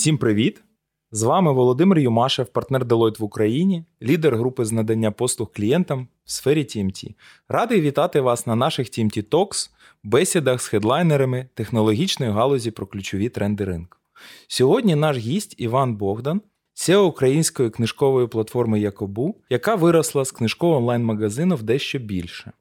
Всім привіт! З вами Володимир Юмашев, партнер Deloitte в Україні, лідер групи з надання послуг клієнтам в сфері TMT. Радий вітати вас на наших TMT Talks, бесідах з хедлайнерами технологічної галузі про ключові тренди ринку. Сьогодні наш гість Іван Богдан, SEO української книжкової платформи Якобу, яка виросла з книжкового онлайн-магазину в дещо більше.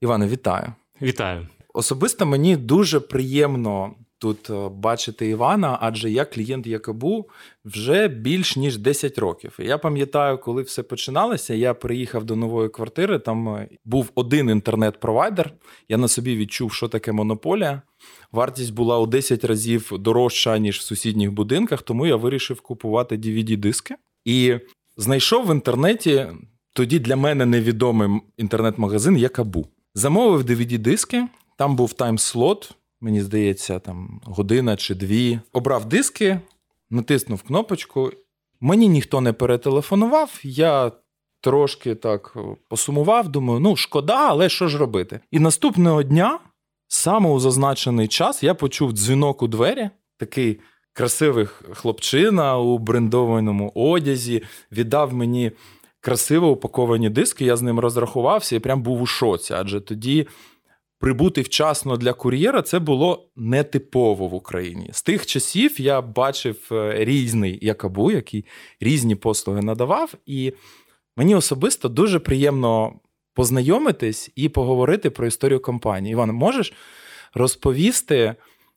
Іване, вітаю! Вітаю! Особисто мені дуже приємно тут е, бачити Івана, адже я клієнт Якобу вже більш ніж 10 років. Я пам'ятаю, коли все починалося, я приїхав до нової квартири. Там е, був один інтернет-провайдер. Я на собі відчув, що таке монополія. Вартість була у 10 разів дорожча, ніж в сусідніх будинках, тому я вирішив купувати DVD-диски і знайшов в інтернеті тоді для мене невідомий інтернет-магазин Якабу. Замовив DVD-диски, там був тайм-слот, мені здається, там година чи дві. Обрав диски, натиснув кнопочку. Мені ніхто не перетелефонував. Я трошки так посумував, думаю, ну шкода, але що ж робити? І наступного дня, саме у зазначений час, я почув дзвінок у двері, такий красивий хлопчина у брендованому одязі, віддав мені. Красиво упаковані диски, я з ним розрахувався і прям був у шоці. Адже тоді прибути вчасно для кур'єра це було нетипово в Україні. З тих часів я бачив е, різний якабу, який різні послуги надавав, і мені особисто дуже приємно познайомитись і поговорити про історію компанії. Іван, можеш розповісти,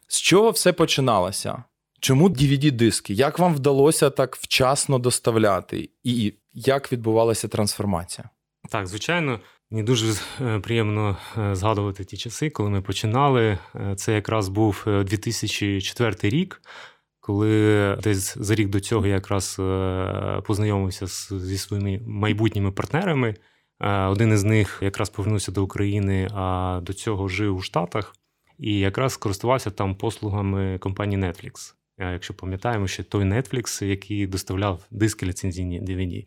з чого все починалося? Чому dvd диски Як вам вдалося так вчасно доставляти? І як відбувалася трансформація? Так, звичайно, Мені дуже е, приємно е, згадувати ті часи, коли ми починали. Е, це якраз був 2004 рік, коли десь за рік до цього я якраз познайомився зі своїми майбутніми партнерами. Один із них якраз повернувся до України, а до цього жив у Штатах і якраз користувався там послугами компанії Netflix. Якщо пам'ятаємо, ще той Netflix, який доставляв диски ліцензійні DVD.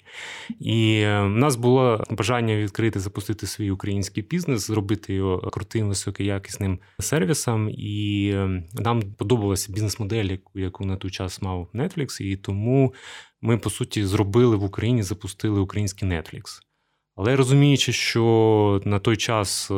І е, в нас було бажання відкрити, запустити свій український бізнес, зробити його крутим, високоякісним сервісом. І е, нам подобалася бізнес-модель, яку на той час мав Netflix, і тому ми, по суті, зробили в Україні, запустили український Netflix. Але розуміючи, що на той час, е,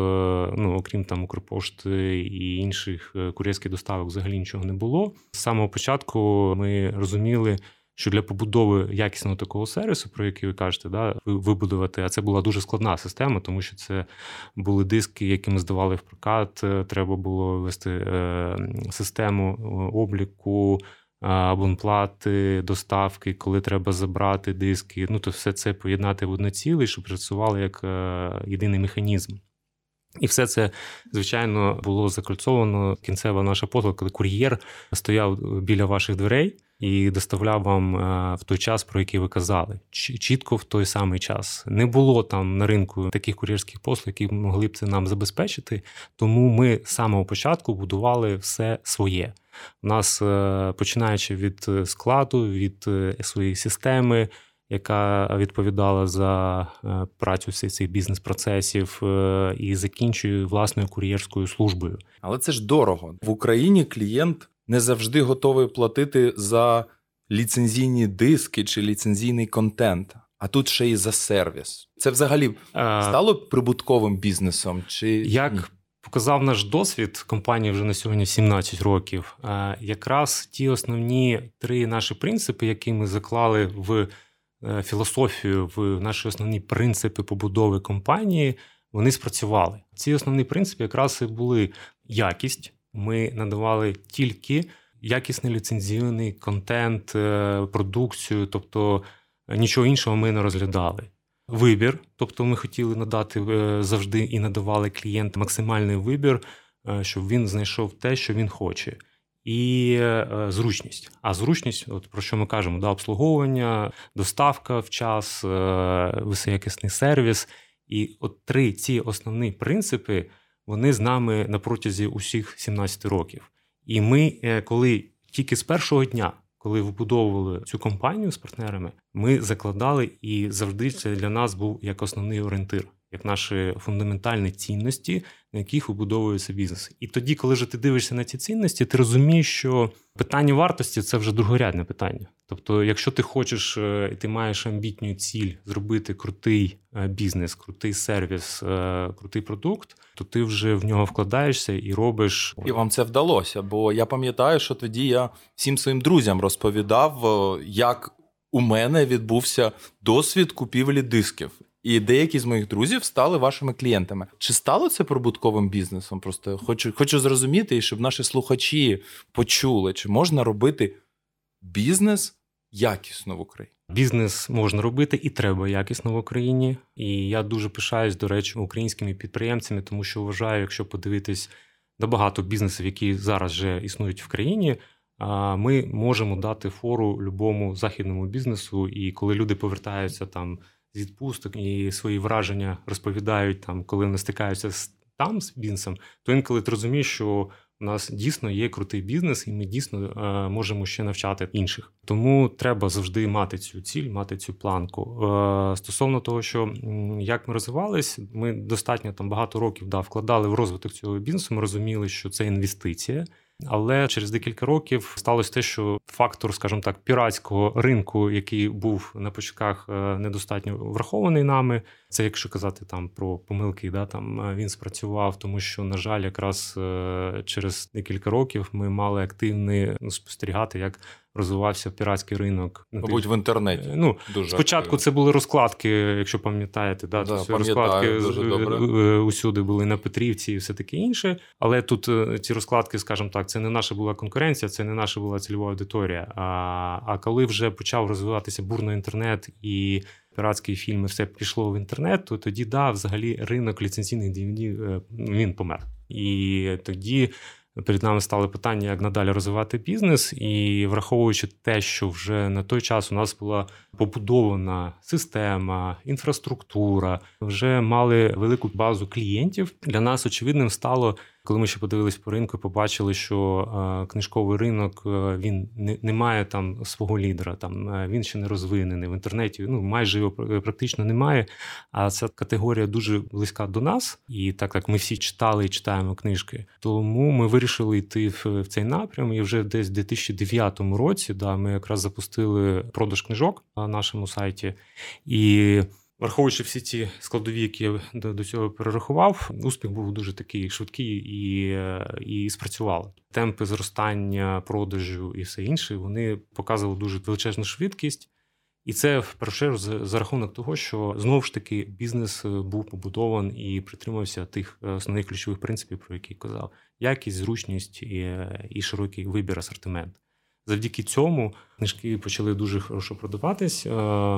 ну окрім там Укрпошти і інших е, кур'єрських доставок, взагалі нічого не було. З самого початку ми розуміли, що для побудови якісного такого сервісу, про який ви кажете, да, вибудувати, а це була дуже складна система, тому що це були диски, які ми здавали в прокат. Е, треба було вести систему обліку абонплати, доставки, коли треба забрати диски. Ну, то все це поєднати в одне ціле, щоб працювало як е, єдиний механізм. І все це, звичайно, було закольцовано. Кінцева наша послуга, коли кур'єр стояв біля ваших дверей і доставляв вам е, в той час, про який ви казали, чітко в той самий час. Не було там на ринку таких кур'єрських послуг, які могли б це нам забезпечити. Тому ми з самого початку будували все своє. У нас е, починаючи від е, складу, від своєї системи. Яка відповідала за працю всіх цих бізнес-процесів і закінчує власною кур'єрською службою, але це ж дорого в Україні. Клієнт не завжди готовий платити за ліцензійні диски чи ліцензійний контент, а тут ще й за сервіс. Це взагалі стало прибутковим бізнесом? Чи як ні? показав наш досвід компанії вже на сьогодні 17 років? Якраз ті основні три наші принципи, які ми заклали в е, філософію, в наші основні принципи побудови компанії, вони спрацювали. Ці основні принципи якраз і були якість ми надавали тільки якісний ліцензійний контент, е, продукцію, тобто е, нічого іншого ми не розглядали. Вибір, тобто ми хотіли надати е, завжди і надавали клієнту максимальний вибір, щоб він знайшов те, що він хоче. І зручність. А зручність, от про що ми кажемо, да, обслуговування, доставка в час, високоякісний сервіс. І от три ці основні принципи вони з нами на протязі усіх 17 років. І ми, е, коли тільки з першого дня, коли вибудовували цю компанію з партнерами, ми закладали і завжди це для нас був як основний орієнтир. Як наші фундаментальні цінності, на яких вибудовується бізнес. І тоді, коли вже ти дивишся на ці цінності, ти розумієш, що питання вартості це вже другорядне питання. Тобто, якщо ти хочеш е, і ти маєш амбітню ціль зробити крутий е, бізнес, крутий сервіс, е, крутий продукт, то ти вже в нього вкладаєшся і робиш. І вам це вдалося, бо я пам'ятаю, що тоді я всім своїм друзям розповідав, як у мене відбувся досвід купівлі дисків. І деякі з моїх друзів стали вашими клієнтами. Чи стало це прибутковим бізнесом? Просто хочу хочу зрозуміти, і щоб наші слухачі почули, чи можна робити бізнес якісно в Україні? Бізнес можна робити і треба якісно в Україні. І я дуже пишаюсь, до речі, українськими підприємцями, тому що вважаю, якщо подивитись на багато бізнесів, які зараз вже існують в країні. Ми можемо дати фору любому західному бізнесу, і коли люди повертаються там з відпусток і свої враження розповідають там, коли вони стикаються з там з бізнесом, то інколи ти розумієш, що у нас дійсно є крутий бізнес, і ми дійсно е, можемо ще навчати інших. Тому треба завжди мати цю ціль, мати цю планку. Е, стосовно того, що як ми розвивались, ми достатньо там багато років да, вкладали в розвиток цього бізнесу. Ми розуміли, що це інвестиція. Але через декілька років сталося те, що фактор, скажімо так, піратського ринку, який був на початках е, недостатньо врахований нами, це якщо казати там про помилки, да там е, він спрацював, тому що на жаль, якраз е, через декілька років ми мали активний ну, спостерігати, як розвивався піратський ринок. Мабуть, в інтернеті. Ну дуже спочатку активно. це були розкладки, якщо пам'ятаєте, да, да то розкладки дуже добре. усюди були на Петрівці і все таке інше. Але тут ці розкладки, скажімо так, це не наша була конкуренція, це не наша була цільова аудиторія. А, А коли вже почав розвиватися бурно інтернет і піратські фільми, все пішло в інтернет, то тоді да, взагалі ринок ліцензійних DVD, е, він помер. І тоді перед нами стали питання, як надалі розвивати бізнес, і враховуючи те, що вже на той час у нас була побудована система, інфраструктура, вже мали велику базу клієнтів. Для нас очевидним стало коли ми ще подивились по ринку, побачили, що е, книжковий ринок е, він не, не має там свого лідера, там е, він ще не розвинений в інтернеті. Ну майже його практично немає. А ця категорія дуже близька до нас, і так як ми всі читали і читаємо книжки, тому ми вирішили йти в, в цей напрям. І вже десь в 2009 році да, ми якраз запустили продаж книжок на нашому сайті і. Враховуючи всі ці складові, які я до цього перерахував, успіх був дуже такий швидкий і і спрацювали. Темпи зростання, продажу і все інше вони показували дуже величезну швидкість. І це в першу чергу за рахунок того, що знову ж таки бізнес е, був побудований і притримався тих е, основних ключових принципів, про які казав: якість, зручність і, е, і широкий вибір асортимент. Завдяки цьому книжки почали дуже хорошо продаватись.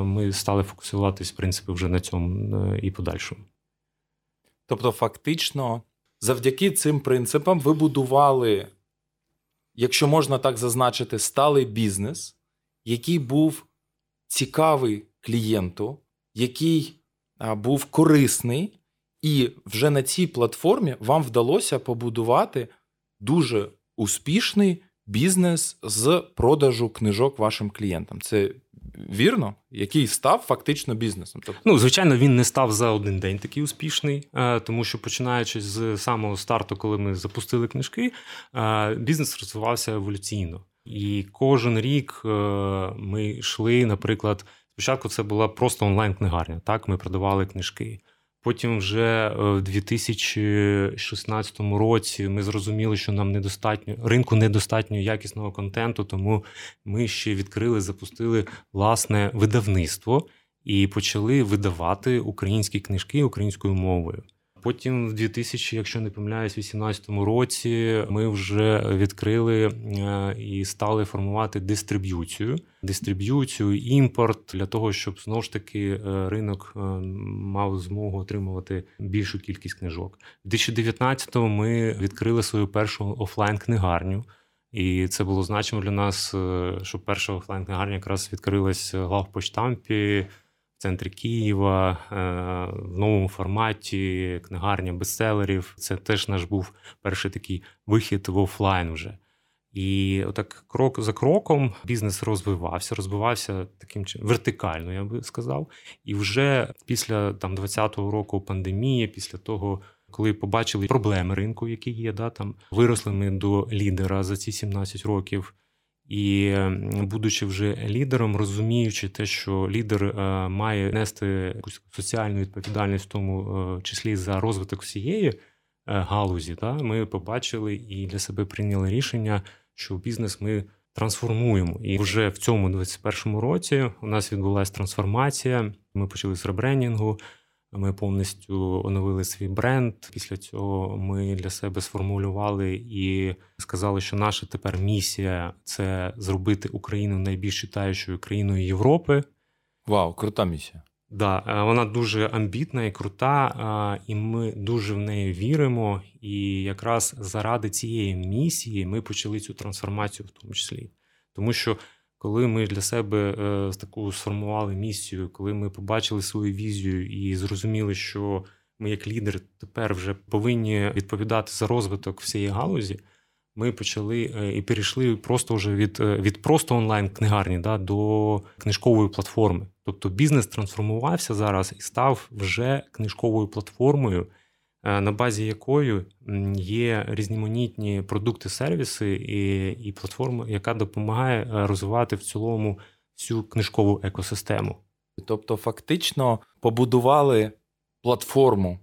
Ми стали фокусуватись, в принципі, вже на цьому е, і подальшому. Тобто, фактично, завдяки цим принципам ви будували, якщо можна так зазначити, сталий бізнес, який був цікавий клієнту, який був корисний, і вже на цій платформі вам вдалося побудувати дуже успішний бізнес з продажу книжок вашим клієнтам. Це вірно, який став фактично бізнесом. Тобто... Ну, звичайно, він не став за один день такий успішний, е, тому що починаючи з самого старту, коли ми запустили книжки, е, бізнес розвивався еволюційно. І кожен рік е, ми йшли, наприклад, спочатку це була просто онлайн-книгарня. Так, ми продавали книжки. Потім, вже е, в 2016 році, ми зрозуміли, що нам недостатньо ринку недостатньо якісного контенту, тому ми ще відкрили, запустили власне видавництво і почали видавати українські книжки українською мовою. Потім, в 2000, якщо не помиляюсь, 2018 році ми вже відкрили е, і стали формувати дистриб'юцію, дистриб'юцію, імпорт для того, щоб знову ж таки е, ринок е, мав змогу отримувати більшу кількість книжок. У 2019-му ми відкрили свою першу офлайн книгарню. І це було значимо для нас, що перша офлайн книгарня якраз відкрилась в главпочтампі в центрі Києва е, в новому форматі, книгарня бестселерів. Це теж наш був перший такий вихід в офлайн вже. І отак крок за кроком бізнес розвивався, розвивався таким чином вертикально, я би сказав. І вже після там 20-го року пандемії, після того, коли побачили проблеми ринку, які є, да, там виросли ми до лідера за ці 17 років. І будучи вже лідером, розуміючи те, що лідер е, має нести якусь соціальну відповідальність, в тому е, числі за розвиток всієї е, галузі, да, ми побачили і для себе прийняли рішення, що бізнес ми трансформуємо. І вже в цьому 21-му році у нас відбулася трансформація. Ми почали з ребрендінгу. Ми повністю оновили свій бренд. Після цього ми для себе сформулювали і сказали, що наша тепер місія це зробити Україну найбільш читаючою країною Європи. Вау, крута місія. Да, е, вона дуже амбітна і крута, і ми дуже в неї віримо. І якраз заради цієї місії ми почали цю трансформацію, в тому числі, тому що коли ми для себе е, таку сформували місію, коли ми побачили свою візію і зрозуміли, що ми, як лідер, тепер вже повинні відповідати за розвиток всієї галузі. Ми почали е, і перейшли просто вже від е, від просто онлайн-книгарні да, до книжкової платформи. Тобто бізнес трансформувався зараз і став вже книжковою платформою, на базі якої є різноманітні продукти, сервіси і і платформа, яка допомагає е, розвивати в цілому всю книжкову екосистему. Тобто, фактично побудували платформу,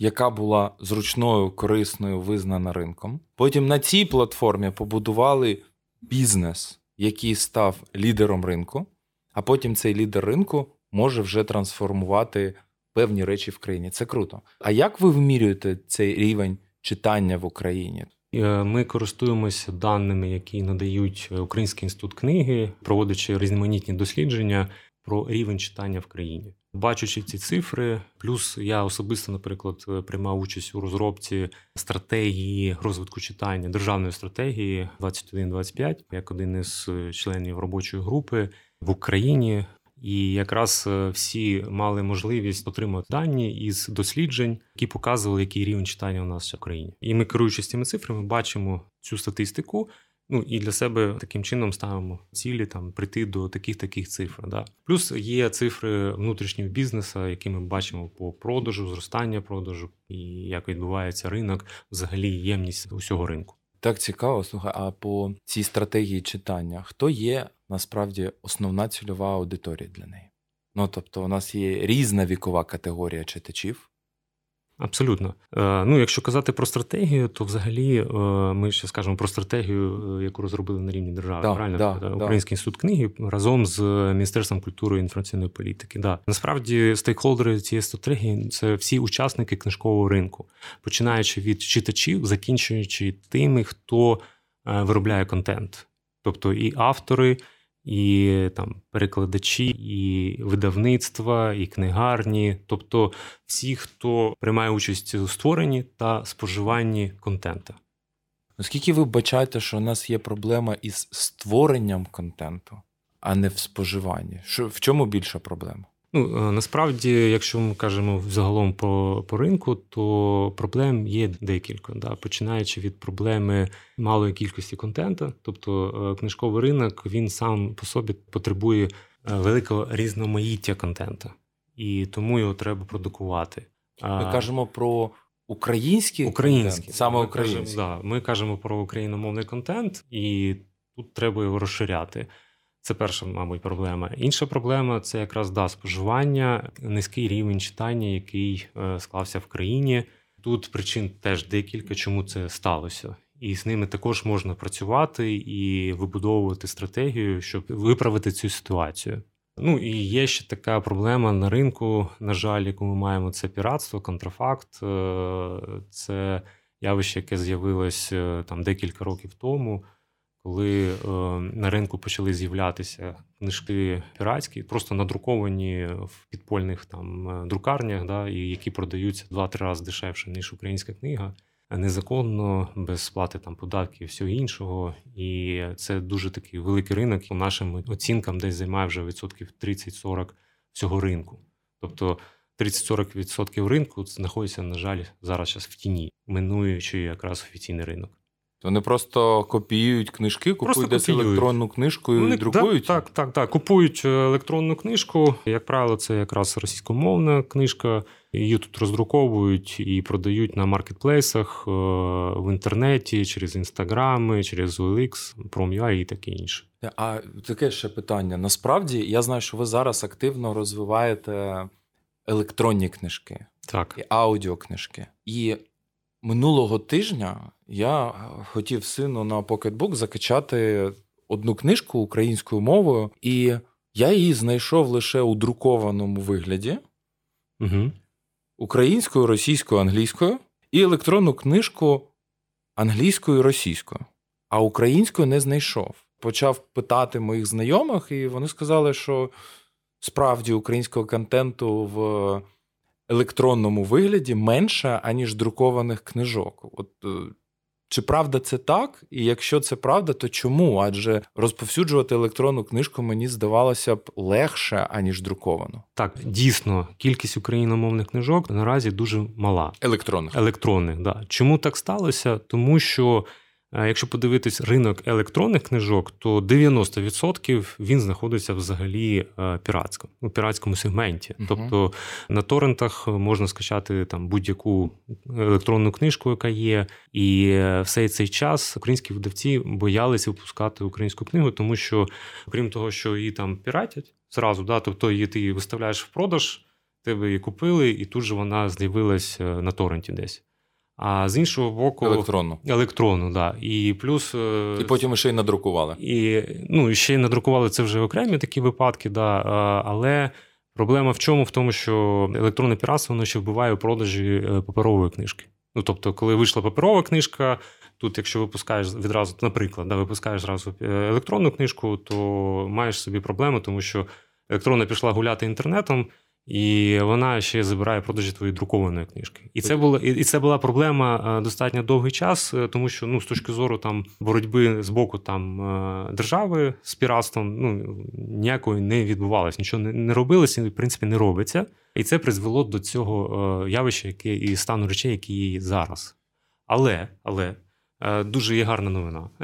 яка була зручною, корисною, визнана ринком. Потім на цій платформі побудували бізнес, який став лідером ринку, а потім цей лідер ринку може вже трансформувати певні речі в країні. Це круто. А як ви вимірюєте цей рівень читання в Україні? Е, ми користуємося даними, які надають Український інститут книги, проводячи різноманітні дослідження про рівень читання в країні. Бачучи ці цифри, плюс я особисто, наприклад, приймав участь у розробці стратегії розвитку читання державної стратегії 21-25, як один із членів робочої групи в Україні. І якраз е, всі мали можливість отримати дані із досліджень, які показували, який рівень читання у нас в країні. І ми, керуючись цими цифрами, бачимо цю статистику. Ну і для себе таким чином ставимо цілі там прийти до таких таких цифр. Да. Плюс є цифри внутрішнього бізнесу, які ми бачимо по продажу, зростання продажу і як відбувається ринок, взагалі ємність усього ринку. Так цікаво, слухай, а по цій стратегії читання, хто є насправді основна цільова аудиторія для неї? Ну тобто, у нас є різна вікова категорія читачів. Абсолютно. Е, ну, якщо казати про стратегію, то взагалі е, ми ще скажемо про стратегію, е, яку розробили на рівні держави. Да, правильно да, Український да. інститут книги разом з Міністерством культури і інформаційної політики. Да. Насправді, стейкхолдери цієї стратегії це всі учасники книжкового ринку, починаючи від читачів, закінчуючи тими, хто виробляє контент, тобто і автори і там перекладачі, і видавництва, і книгарні, тобто всі, хто приймає участь у створенні та споживанні контенту. Наскільки ви бачаєте, що у нас є проблема із створенням контенту, а не в споживанні? Що в чому більша проблема? Ну е, насправді, якщо ми кажемо загалом по по ринку, то проблем є декілька. Да? Починаючи від проблеми малої кількості контенту, тобто е, книжковий ринок він сам по собі потребує е, великого різноманіття контенту, і тому його треба продукувати. Ми кажемо про український український контент, саме ми. Кажемо, да, Ми кажемо про україномовний контент, і тут треба його розширяти. Це перша, мабуть, проблема. Інша проблема це якраз да, споживання, низький рівень читання, який е, склався в країні. Тут причин теж декілька, чому це сталося. І з ними також можна працювати і вибудовувати стратегію, щоб виправити цю ситуацію. Ну і є ще така проблема на ринку. На жаль, яку ми маємо, це піратство, контрафакт. Е, це явище, яке з'явилось е, там декілька років тому коли е, на ринку почали з'являтися книжки піратські, просто надруковані в підпольних там е, друкарнях, да, і які продаються два-три рази дешевше, ніж українська книга. Незаконно, без сплати там податків всього іншого. І це дуже такий великий ринок. По нашим оцінкам десь займає вже відсотків 30-40 всього ринку. Тобто 30-40% ринку знаходиться, на жаль, зараз в тіні, минуючи якраз офіційний ринок. Вони просто копіюють книжки, купують десь електронну книжку і Вони- друкують. Так, так, так, так. Купують е, електронну книжку. Як правило, це якраз російськомовна книжка. Її тут роздруковують і продають на маркетплейсах е, в інтернеті, через інстаграми, через OLX, Prom.ua і таке інше. А таке ще питання. Насправді я знаю, що ви зараз активно розвиваєте електронні книжки Так. і аудіокнижки. І минулого тижня я хотів сину на Pocketbook закачати одну книжку українською мовою, і я її знайшов лише у друкованому вигляді Угу. українською, російською, англійською, і електронну книжку англійською і російською, а українською не знайшов. Почав питати моїх знайомих, і вони сказали, що справді українського контенту в електронному вигляді менше, аніж друкованих книжок. От е, чи правда це так? І якщо це правда, то чому? Адже розповсюджувати електронну книжку мені здавалося б легше, аніж друковану. Так, дійсно, кількість україномовних книжок наразі дуже мала. Електронних. Електронних, да. Чому так сталося? Тому що, якщо подивитись ринок електронних книжок, то 90% він знаходиться взагалі е, піратському, у піратському сегменті. Мгм. Тобто на торрентах можна скачати там будь-яку електронну книжку, яка є, і е, все цей час українські видавці боялися випускати українську книгу, тому що, окрім того, що її там піратять зразу, да, тобто її ти виставляєш в продаж тебе її купили, і тут же вона з'явилась е, на торренті десь. А з іншого боку, Електронну. електронну, да. І плюс. е, І потім ще й надрукували. і, ну, і ще й надрукували це вже окремі такі випадки, да, але проблема в чому? В тому, що електронне піратство воно ще вбиває у продажі е, паперової книжки. Ну, тобто, коли вийшла паперова книжка, тут, якщо випускаєш відразу, наприклад, да, випускаєш зразу е, електронну книжку, то маєш собі проблему, тому що електронна пішла гуляти інтернетом. І вона ще забирає продажі твоєї друкованої книжки. І це була і це була проблема е, достатньо довгий час, е, тому що ну з точки зору там боротьби з боку там е, держави з піратством ну ніякої не відбувалося, нічого не, не робилося, і в принципі не робиться. І це призвело до цього явища, яке і стану речей, які є зараз. Але, але дуже є гарна новина.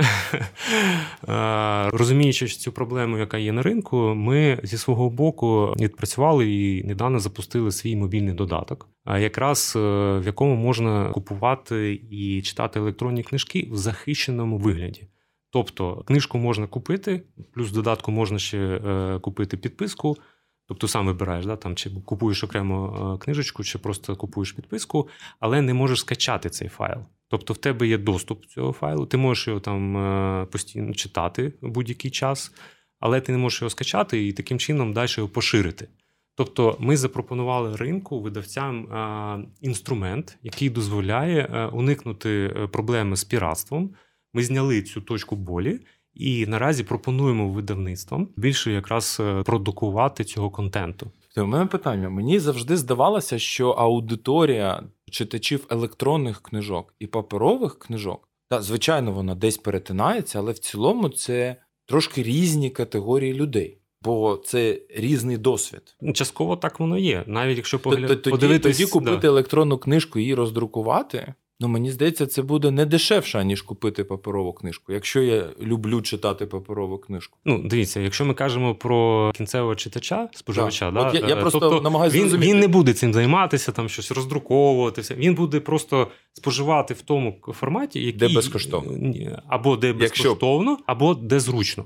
Е, Розуміючи цю проблему, яка є на ринку, ми зі свого боку відпрацювали і недавно запустили свій мобільний додаток, якраз е, в якому можна купувати і читати електронні книжки в захищеному вигляді. Тобто книжку можна купити, плюс додатку можна ще е, купити підписку. Тобто сам вибираєш, да, там, чи купуєш окремо е, книжечку, чи просто купуєш підписку, але не можеш скачати цей файл. Тобто в тебе є доступ до цього файлу, ти можеш його там е, постійно читати будь-який час, але ти не можеш його скачати і таким чином далі його поширити. Тобто ми запропонували ринку видавцям е, інструмент, який дозволяє уникнути проблеми з піратством. Ми зняли цю точку болі. І наразі пропонуємо видавництвам більше якраз е, продукувати цього контенту. У мене питання. Мені завжди здавалося, що аудиторія читачів електронних книжок і паперових книжок, та звичайно, вона десь перетинається, але в цілому це трошки різні категорії людей, бо це різний досвід. Частково так воно є. Навіть якщо Т- погля... т- Тоді, подивитись, тоді купити да. електронну книжку і її роздрукувати. Ну, мені здається, це буде не дешевше, ніж купити паперову книжку, якщо я люблю читати паперову книжку. Ну, дивіться, якщо ми кажемо про кінцевого читача, споживача, да, От я- я е, просто тобто намагаюся він, зрозуміти. він не буде цим займатися, там щось роздруковувати. Він буде просто споживати в тому форматі, який Де безкоштовно. Або де Якщо- безкоштовно, або де зручно.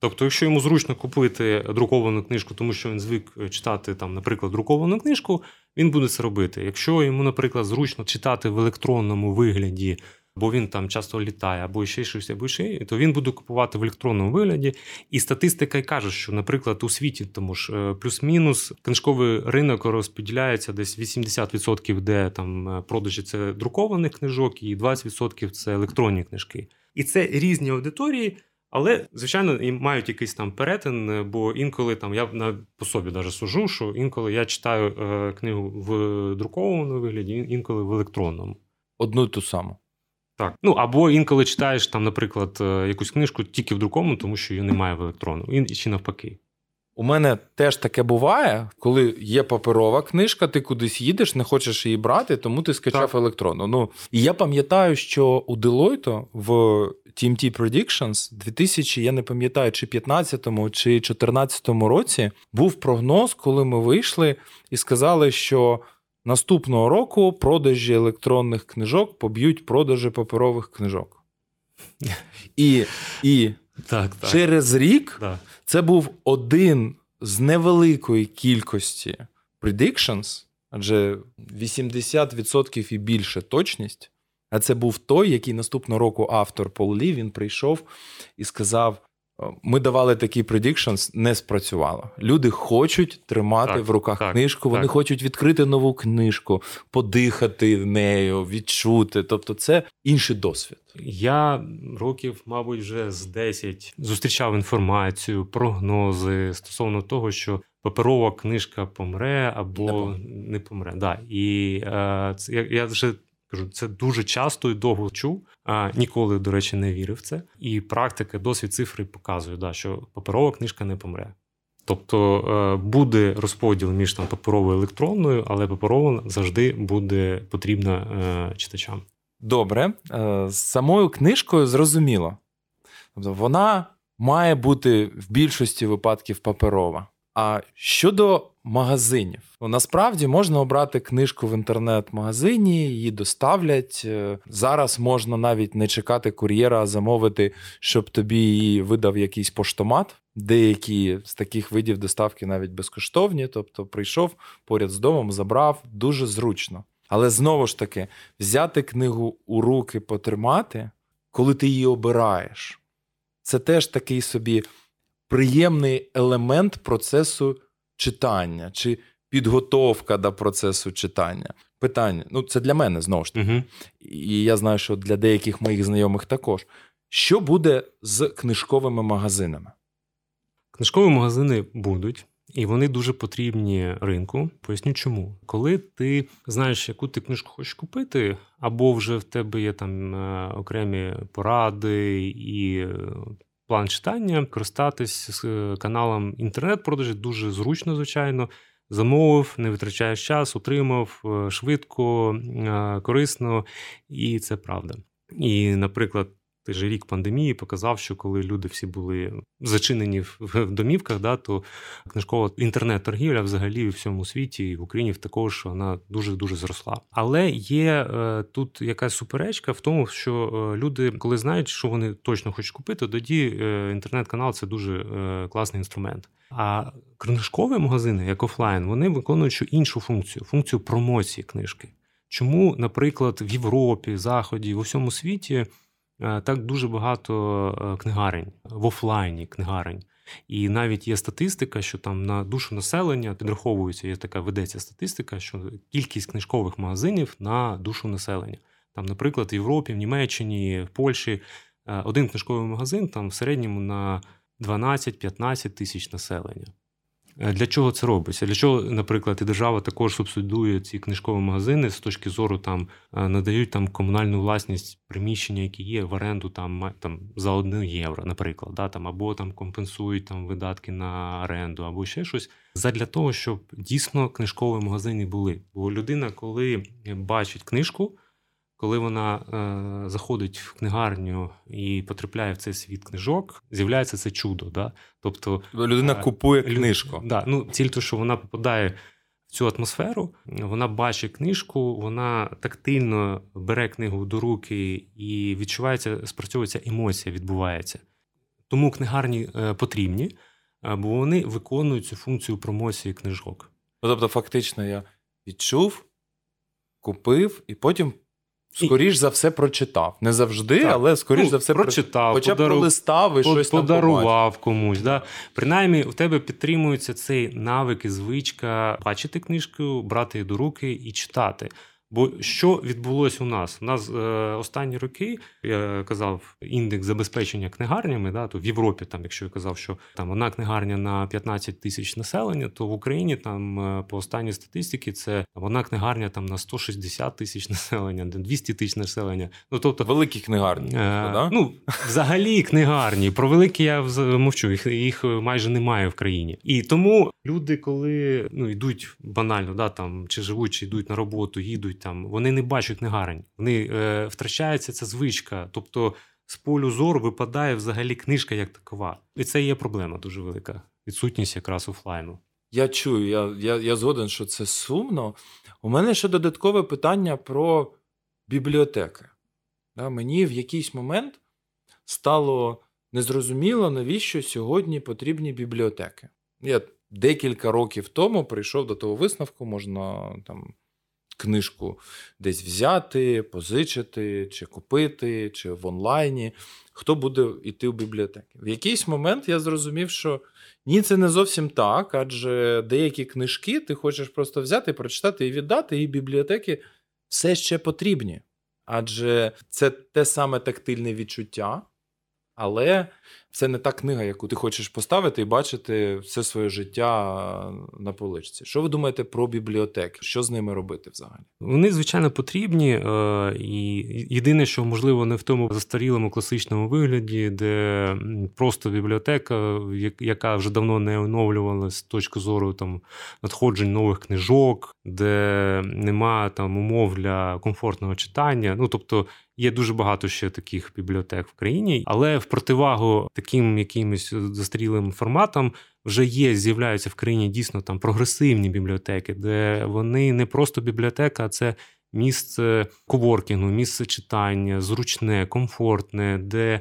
Тобто, якщо йому зручно купити друковану книжку, тому що він звик читати, там, наприклад, друковану книжку, він буде це робити. Якщо йому, наприклад, зручно читати в електронному вигляді, бо він там часто літає, або ще щось, або ще, то він буде купувати в електронному вигляді. І статистика й каже, що, наприклад, у світі тому ж е, плюс-мінус книжковий ринок розподіляється десь 80%, де там е, продажі це друкованих книжок, і 20% це електронні книжки. І це різні аудиторії. Але, звичайно, і мають якийсь там перетин, е, бо інколи там я на по собі даже сужу, що інколи я читаю е, книгу в друкованому вигляді, інколи в електронному. Одну й ту саму. Так. Ну або інколи читаєш там, наприклад, е, якусь книжку тільки в друкованому, тому що її немає в електронному, і чи навпаки. У мене теж таке буває, коли є паперова книжка, ти кудись їдеш, не хочеш її брати, тому ти скачав Так. електронну. Ну і я пам'ятаю, що у Deloitte в TMT Predictions 2000, я не пам'ятаю, чи 15-му, чи 14-му році був прогноз, коли ми вийшли і сказали, що наступного року продажі електронних книжок поб'ють продажі паперових книжок. І, і Так, так. через рік так. це був один з невеликої кількості predictions, адже 80% і більше точність. А це був той, який наступного року автор Пол Лі, він прийшов і сказав: «Е, ми давали такі predictions, не спрацювало. Люди хочуть тримати Так, в руках так, книжку, вони так. хочуть відкрити нову книжку, подихати нею, відчути. Тобто, це інший досвід. Я років, мабуть, вже з 10 зустрічав інформацію, прогнози стосовно того, що паперова книжка помре або Не не помре. помре. Да. І е, це, я, я вже кажу, це дуже часто і довго чув. А, ніколи, до речі, не вірив в це. І практика, досвід цифри показує, да, що паперова книжка не помре. Тобто е, буде розподіл між там паперовою і електронною, але паперова завжди буде потрібна е, читачам. Добре, е, з самою книжкою зрозуміло. Тобто вона має бути в більшості випадків паперова. А щодо магазинів, ну, насправді можна обрати книжку в інтернет-магазині, її доставлять. Е, Зараз можна навіть не чекати кур'єра, а замовити, щоб тобі її видав якийсь поштомат. Деякі з таких видів доставки навіть безкоштовні. Тобто прийшов поряд з домом, забрав дуже зручно. Але знову ж таки, взяти книгу у руки, потримати, коли ти її обираєш, це теж такий собі приємний елемент процесу читання чи підготовка до процесу читання. Питання: ну, це для мене знову ж таки. Угу. І я знаю, що для деяких моїх знайомих також. Що буде з книжковими магазинами? Книжкові магазини будуть, і вони дуже потрібні ринку. Поясню чому. Коли ти знаєш, яку ти книжку хочеш купити, або вже в тебе є там е, окремі поради і е, план читання, користатись е, каналом інтернет-продажі дуже зручно, звичайно. Замовив, не витрачаєш час, отримав е, швидко, е, корисно, і це правда. І, наприклад, той же рік пандемії показав, що коли люди всі були зачинені в в домівках, да, то книжкова інтернет-торгівля взагалі у всьому світі, і в Україні також вона дуже дуже зросла. Але є е, тут якась суперечка в тому, що е, люди, коли знають, що вони точно хочуть купити, тоді е, інтернет-канал це дуже класний інструмент. А книжкові магазини, як офлайн, вони виконують іншу функцію функцію промоції книжки. Чому, наприклад, в Європі, Заході, в усьому світі так дуже багато е, книгарень в офлайні книгарень. І навіть є статистика, що там на душу населення підраховується, є така ведеться статистика, що кількість книжкових магазинів на душу населення. Там, наприклад, в Європі, в Німеччині, в Польщі е, один книжковий магазин там в середньому на 12-15 тисяч населення. Е, Для чого це робиться? Для чого, наприклад, і держава також субсидує ці книжкові магазини з точки зору там е, надають там комунальну власність приміщення, які є в оренду там, там за 1 євро, наприклад, да, там, або там компенсують там видатки на оренду, або ще щось. Задля того, щоб дійсно книжкові магазини були. Бо людина, коли бачить книжку, коли вона е, заходить в книгарню і потрапляє в цей світ книжок, з'являється це чудо. Да? Тобто Людина Е, купує Лю- книжку. Да, ну, тільки що вона попадає в цю атмосферу, вона бачить книжку, вона тактильно бере книгу до руки і відчувається, спрацьовується емоція, відбувається. Тому книгарні е, потрібні, е, бо вони виконують цю функцію промоції книжок. Ну, тобто, фактично, я відчув, купив і потім, скоріш за все, прочитав. Не завжди, Так. але скоріш Ну, за все, прочитав, хоча б подару- пролистав і По- щось там подарував комусь. Да? Принаймні, у тебе підтримується цей навик і звичка бачити книжку, брати її до руки і читати. Бо що відбулося у нас? У нас е, останні роки я казав індекс забезпечення книгарнями. Да, то в Європі, там, якщо я казав, що там одна книгарня на 15 тисяч населення, то в Україні там е, по останній статистиці це одна книгарня там на 160 тисяч населення, 200 тисяч населення. Ну тобто Великі книгарні. Е, да? Ну, взагалі книгарні. Про великі я мовчу, їх, їх майже немає в країні. І тому люди, коли ну, йдуть банально, да, там, чи живуть, чи йдуть на роботу, їдуть там, вони не бачать книгарень. Вони е, втрачається ця звичка. Тобто з полю зору випадає взагалі книжка як такова. І це є проблема дуже велика. Відсутність якраз офлайну. Я чую, я, я, я згоден, що це сумно. У мене ще додаткове питання про бібліотеки. Да, мені в якийсь момент стало незрозуміло, навіщо сьогодні потрібні бібліотеки. Я декілька років тому прийшов до того висновку, можна там книжку десь взяти, позичити, чи купити, чи в онлайні. Хто буде йти в бібліотеки? В якийсь момент я зрозумів, що ні, це не зовсім так, адже деякі книжки ти хочеш просто взяти, прочитати і віддати, і бібліотеки все ще потрібні. Адже це те саме тактильне відчуття, але це не та книга, яку ти хочеш поставити і бачити все своє життя на поличці. Що ви думаєте про бібліотеки? Що з ними робити взагалі? Вони, звичайно, потрібні, е, і єдине, що можливо не в тому застарілому класичному вигляді, де просто бібліотека, яка вже давно не оновлювалася з точки зору там надходжень нових книжок, де нема там умов для комфортного читання. Ну тобто є дуже багато ще таких бібліотек в країні, але в противагу таким якимось застарілим форматам вже є, з'являються в країні дійсно там прогресивні бібліотеки, де вони не просто бібліотека, а це місце коворкінгу, місце читання, зручне, комфортне, де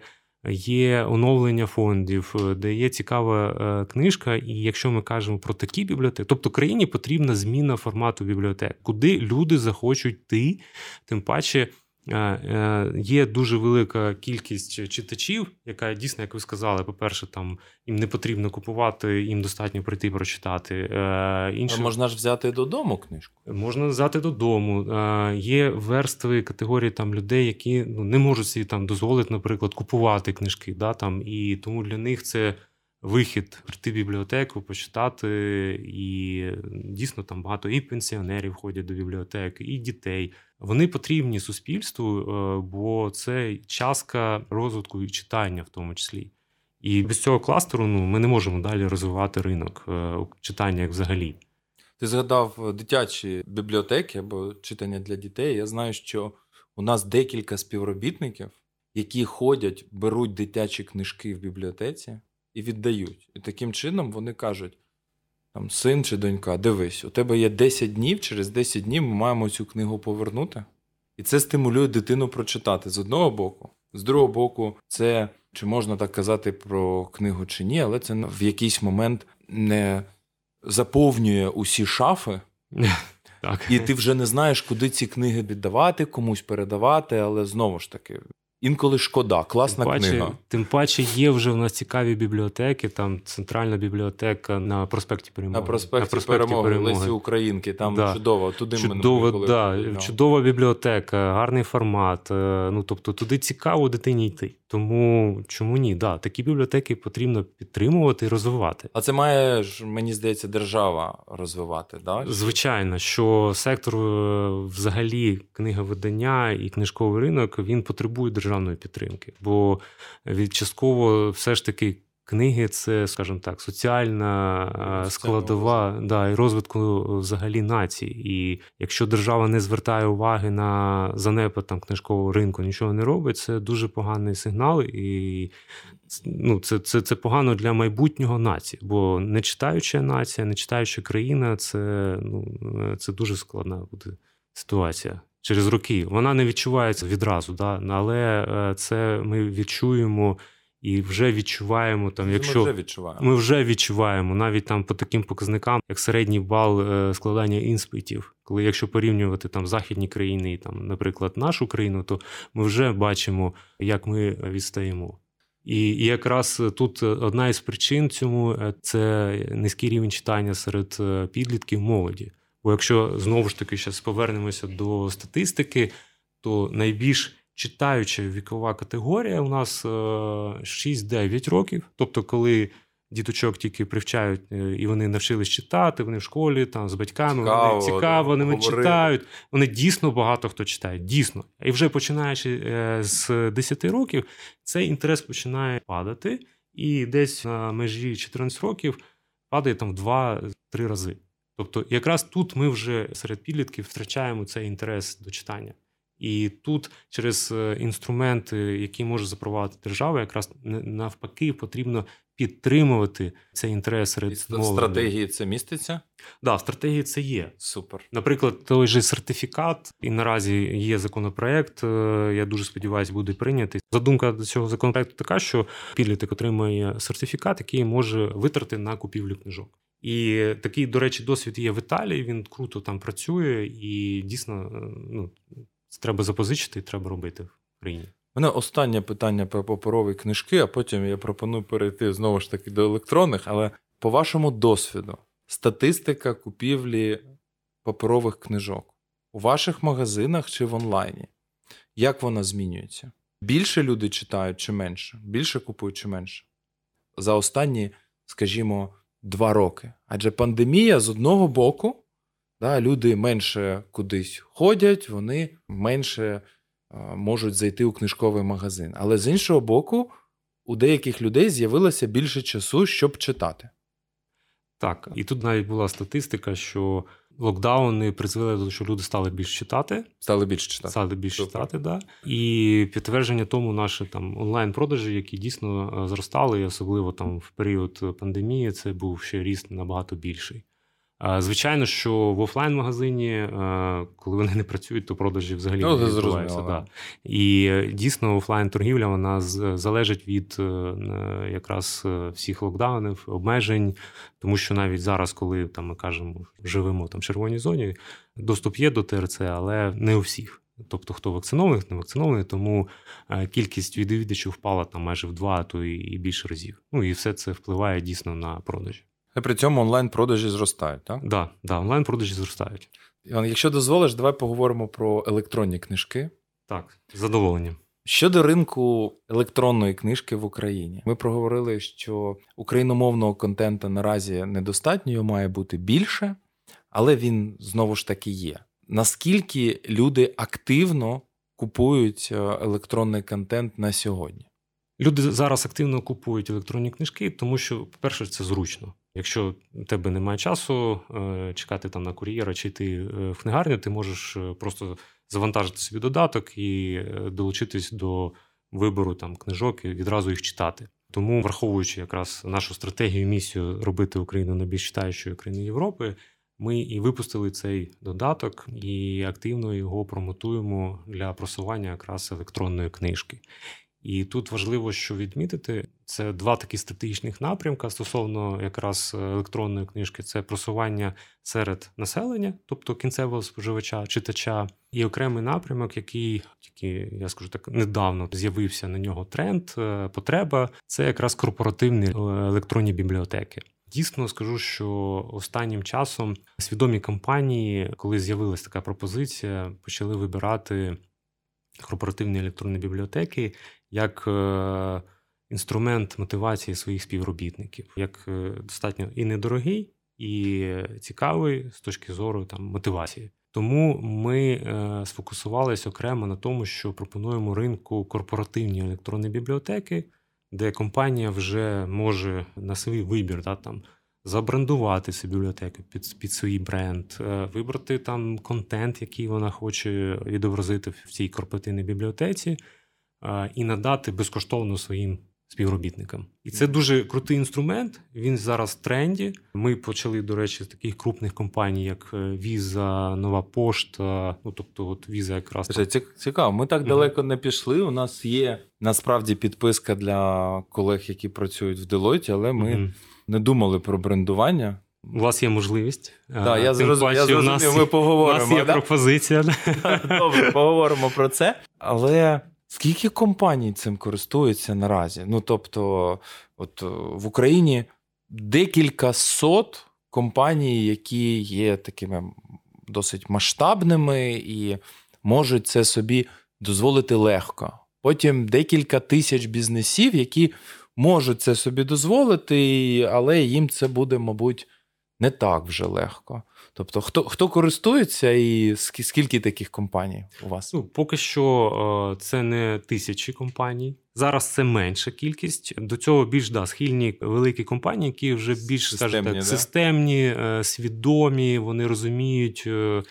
є оновлення фондів, де є цікава е, книжка. І якщо ми кажемо про такі бібліотеки, тобто країні потрібна зміна формату бібліотек, куди люди захочуть йти, тим паче. Е, е, Є дуже велика кількість читачів, яка дійсно, як ви сказали, по-перше, там їм не потрібно купувати, їм достатньо прийти прочитати. Е, Інше А можна ж взяти додому книжку. Можна взяти додому. Є верстви категорії там людей, які ну, не можуть собі там дозволити, наприклад, купувати книжки. Да, там, і тому для них це вихід прийти в бібліотеку, почитати. І дійсно там багато і пенсіонерів ходять до бібліотеки, і дітей. Вони потрібні суспільству, е, бо це частка розвитку і читання, в тому числі. І без цього кластеру ну, ми не можемо далі розвивати ринок е, читання як взагалі. Ти згадав дитячі бібліотеки або читання для дітей. Я знаю, що у нас декілька співробітників, які ходять, беруть дитячі книжки в бібліотеці і віддають. І таким чином вони кажуть: там, син чи донька, дивись, у тебе є 10 днів, через 10 днів ми маємо цю книгу повернути. І це стимулює дитину прочитати з одного боку. З другого боку, це чи можна так казати про книгу чи ні, але це в якийсь момент не заповнює усі шафи, Так. і ти вже не знаєш, куди ці книги віддавати, комусь передавати, але знову ж таки, інколи шкода, класна тим паче, книга. Тим паче є вже в нас цікаві бібліотеки, там центральна бібліотека на проспекті Перемоги. На проспекті, перемоги, Лесі Українки, там Да. чудово. Туди ми Чудова, да, чудова бібліотека, гарний формат. е, Ну тобто туди цікаво дитині йти. Тому чому ні? Да, такі бібліотеки потрібно підтримувати і розвивати. А це має ж, мені здається, держава розвивати. Да? Звичайно, що сектор е, взагалі книговидання і книжковий ринок він потребує державної підтримки, бо відчастково, все ж таки. Книги це, скажімо так, соціальна е, складова да, і розвитку взагалі нації. І якщо держава не звертає уваги на занепад там книжкового ринку, нічого не робить, це дуже поганий сигнал, і ну, це, це, це погано для майбутнього нації. Бо не читаюча нація, не читаюча країна, це, ну, це дуже складна буде ситуація. Через роки вона не відчувається відразу, да? але е, це ми відчуємо і вже відчуваємо там, якщо Ми вже відчуваємо. ми вже відчуваємо навіть там по таким показникам, як середній бал е, складання інспитів. Коли якщо порівнювати там західні країни і там, наприклад, нашу країну, то ми вже бачимо, як ми відстаємо. І, якраз тут одна із причин цьому е, це низький рівень читання серед е, підлітків молоді. Бо якщо знову ж таки зараз повернемося до статистики, то найбільш читаюча вікова категорія у нас 6-9 років. Тобто, коли діточок тільки привчають, е, і вони навчились читати, вони в школі там з батьками, Цікаво, вони цікаво, вони говорили. читають. Вони дійсно багато хто читає, дійсно. І вже починаючи е, з 10 років, цей інтерес починає падати, і десь на межі 14 років падає там в 2-3 рази. Тобто, якраз тут ми вже серед підлітків втрачаємо цей інтерес до читання. І тут через е, інструменти, які може запровадити держава, якраз навпаки потрібно підтримувати цей інтерес в стратегії це міститься? Да, в стратегії це є. Супер. Наприклад, той же сертифікат, і наразі є законопроект. е, Я дуже сподіваюся, буде прийнятий. Задумка до цього законопроекту така, що підліток отримує сертифікат, який може витрати на купівлю книжок. І такий, до речі, досвід є в Італії. Він круто там працює, і дійсно е, ну, це треба запозичити і треба робити в країні. Мене останнє питання про паперові книжки, а потім я пропоную перейти знову ж таки до електронних. Але по вашому досвіду, статистика купівлі паперових книжок у ваших магазинах чи в онлайні? Як вона змінюється? Більше люди читають чи менше? Більше купують чи менше? За останні, скажімо, два роки. Адже пандемія з одного боку, да, люди менше кудись ходять, вони менше е, можуть зайти у книжковий магазин. Але з іншого боку, у деяких людей з'явилося більше часу, щоб читати. Так, і тут навіть була статистика, що локдауни призвели до того, що люди стали більш читати. Стали більше читати. Стали більш Супер. читати, да. І підтвердження тому наші там онлайн-продажі, які дійсно е, зростали, і особливо там в період пандемії, це був ще ріст набагато більший. Звичайно, що в офлайн-магазині, е, коли вони не працюють, то продажі взагалі Ну, не відбуваються. Да. І е, дійсно офлайн-торгівля вона залежить від е, е, якраз е, всіх локдаунів, обмежень, тому що навіть зараз, коли там ми кажемо, живемо там в червоній зоні, доступ є до ТРЦ, але не у всіх. Тобто, хто вакцинований, хто не вакцинований, тому е, кількість відвідувачів впала там майже в два, а то і більше разів. Ну і все це впливає дійсно на продажі. І при цьому онлайн-продажі зростають, так? Да, да, онлайн-продажі зростають. Іван, Якщо дозволиш, давай поговоримо про електронні книжки. Так, з задоволенням. Щодо ринку електронної книжки в Україні, ми проговорили, що україномовного контенту наразі недостатньо, його має бути більше, але він знову ж таки є. Наскільки люди активно купують е, електронний контент на сьогодні? Люди зараз активно купують електронні книжки, тому що, по-перше, це зручно. Якщо у тебе немає часу е, чекати там на кур'єра чи йти е, в книгарню, ти можеш е, просто завантажити собі додаток і долучитись до вибору там книжок і відразу їх читати. Тому, враховуючи якраз нашу стратегію і місію робити Україну найбільш читаючою країною Європи, ми і випустили цей додаток і активно його промотуємо для просування якраз електронної книжки. І тут важливо, що відмітити, це два такі стратегічних напрямка стосовно якраз електронної книжки: це просування серед населення, тобто кінцевого споживача, читача, і окремий напрямок, який тільки я скажу так недавно з'явився на нього тренд, е, потреба це якраз корпоративні е, електронні бібліотеки. Дійсно скажу, що останнім часом свідомі компанії, коли з'явилася така пропозиція, почали вибирати корпоративні електронні бібліотеки як е, інструмент мотивації своїх співробітників, як е, достатньо і недорогий, і цікавий з точки зору там мотивації. Тому ми е, сфокусувалися окремо на тому, що пропонуємо ринку корпоративні електронні бібліотеки, де компанія вже може на свій вибір да, там, забрендувати цю бібліотеку під, під свій бренд, вибрати там контент, який вона хоче відобразити в цій корпоративній бібліотеці, і надати безкоштовно своїм співробітникам. І це дуже крутий інструмент. Він зараз в тренді. Ми почали, до речі, з таких крупних компаній, як е, Visa, Нова Пошта. Ну тобто, от Visa якраз Це ці- цікаво. Ми так далеко не пішли. У нас є насправді підписка для колег, які працюють в Deloitte, але ми Мгм. не думали про брендування. у вас є можливість. Е, я зрозумів, я паче, у нас ми є- У нас є да? пропозиція. Добре, поговоримо про це. Але скільки компаній цим користуються наразі? Ну тобто, от е, в Україні декілька сот компаній, які є такими досить масштабними і можуть це собі дозволити легко. Потім декілька тисяч бізнесів, які можуть це собі дозволити, але їм це буде, мабуть, не так вже легко. Тобто, хто хто користується, і скільки таких компаній у вас? Ну, поки що це не тисячі компаній. Зараз це менша кількість. До цього більш да, схильні великі компанії, які вже більш системні, так, да? системні, е, свідомі, вони розуміють. Е,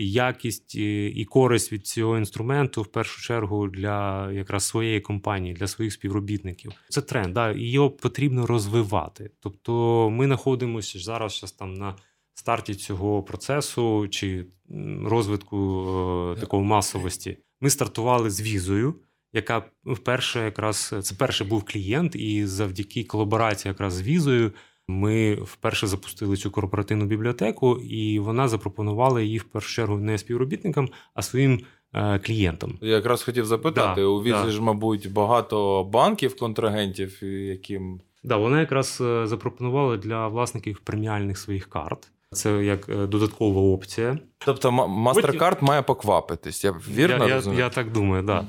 якість і користь від цього інструменту в першу чергу для якраз своєї компанії, для своїх співробітників. Це тренд, да, і його потрібно розвивати. Тобто, ми знаходимося зараз щас там на старті цього процесу чи розвитку е, такої масовості. Ми стартували з візою. Яка вперше якраз це перший був клієнт, і завдяки колаборації якраз з візою ми вперше запустили цю корпоративну бібліотеку, і вона запропонувала її в першу чергу не співробітникам, а своїм е, клієнтам. Я якраз хотів запитати: да, у візі да. ж, мабуть, багато банків, контрагентів, яким. Да, вона якраз е, запропонувала для власників преміальних своїх карт. Це як е, додаткова опція. Тобто MasterCard має поквапитись. Я вірно я, розумію? Я, я так думаю, так.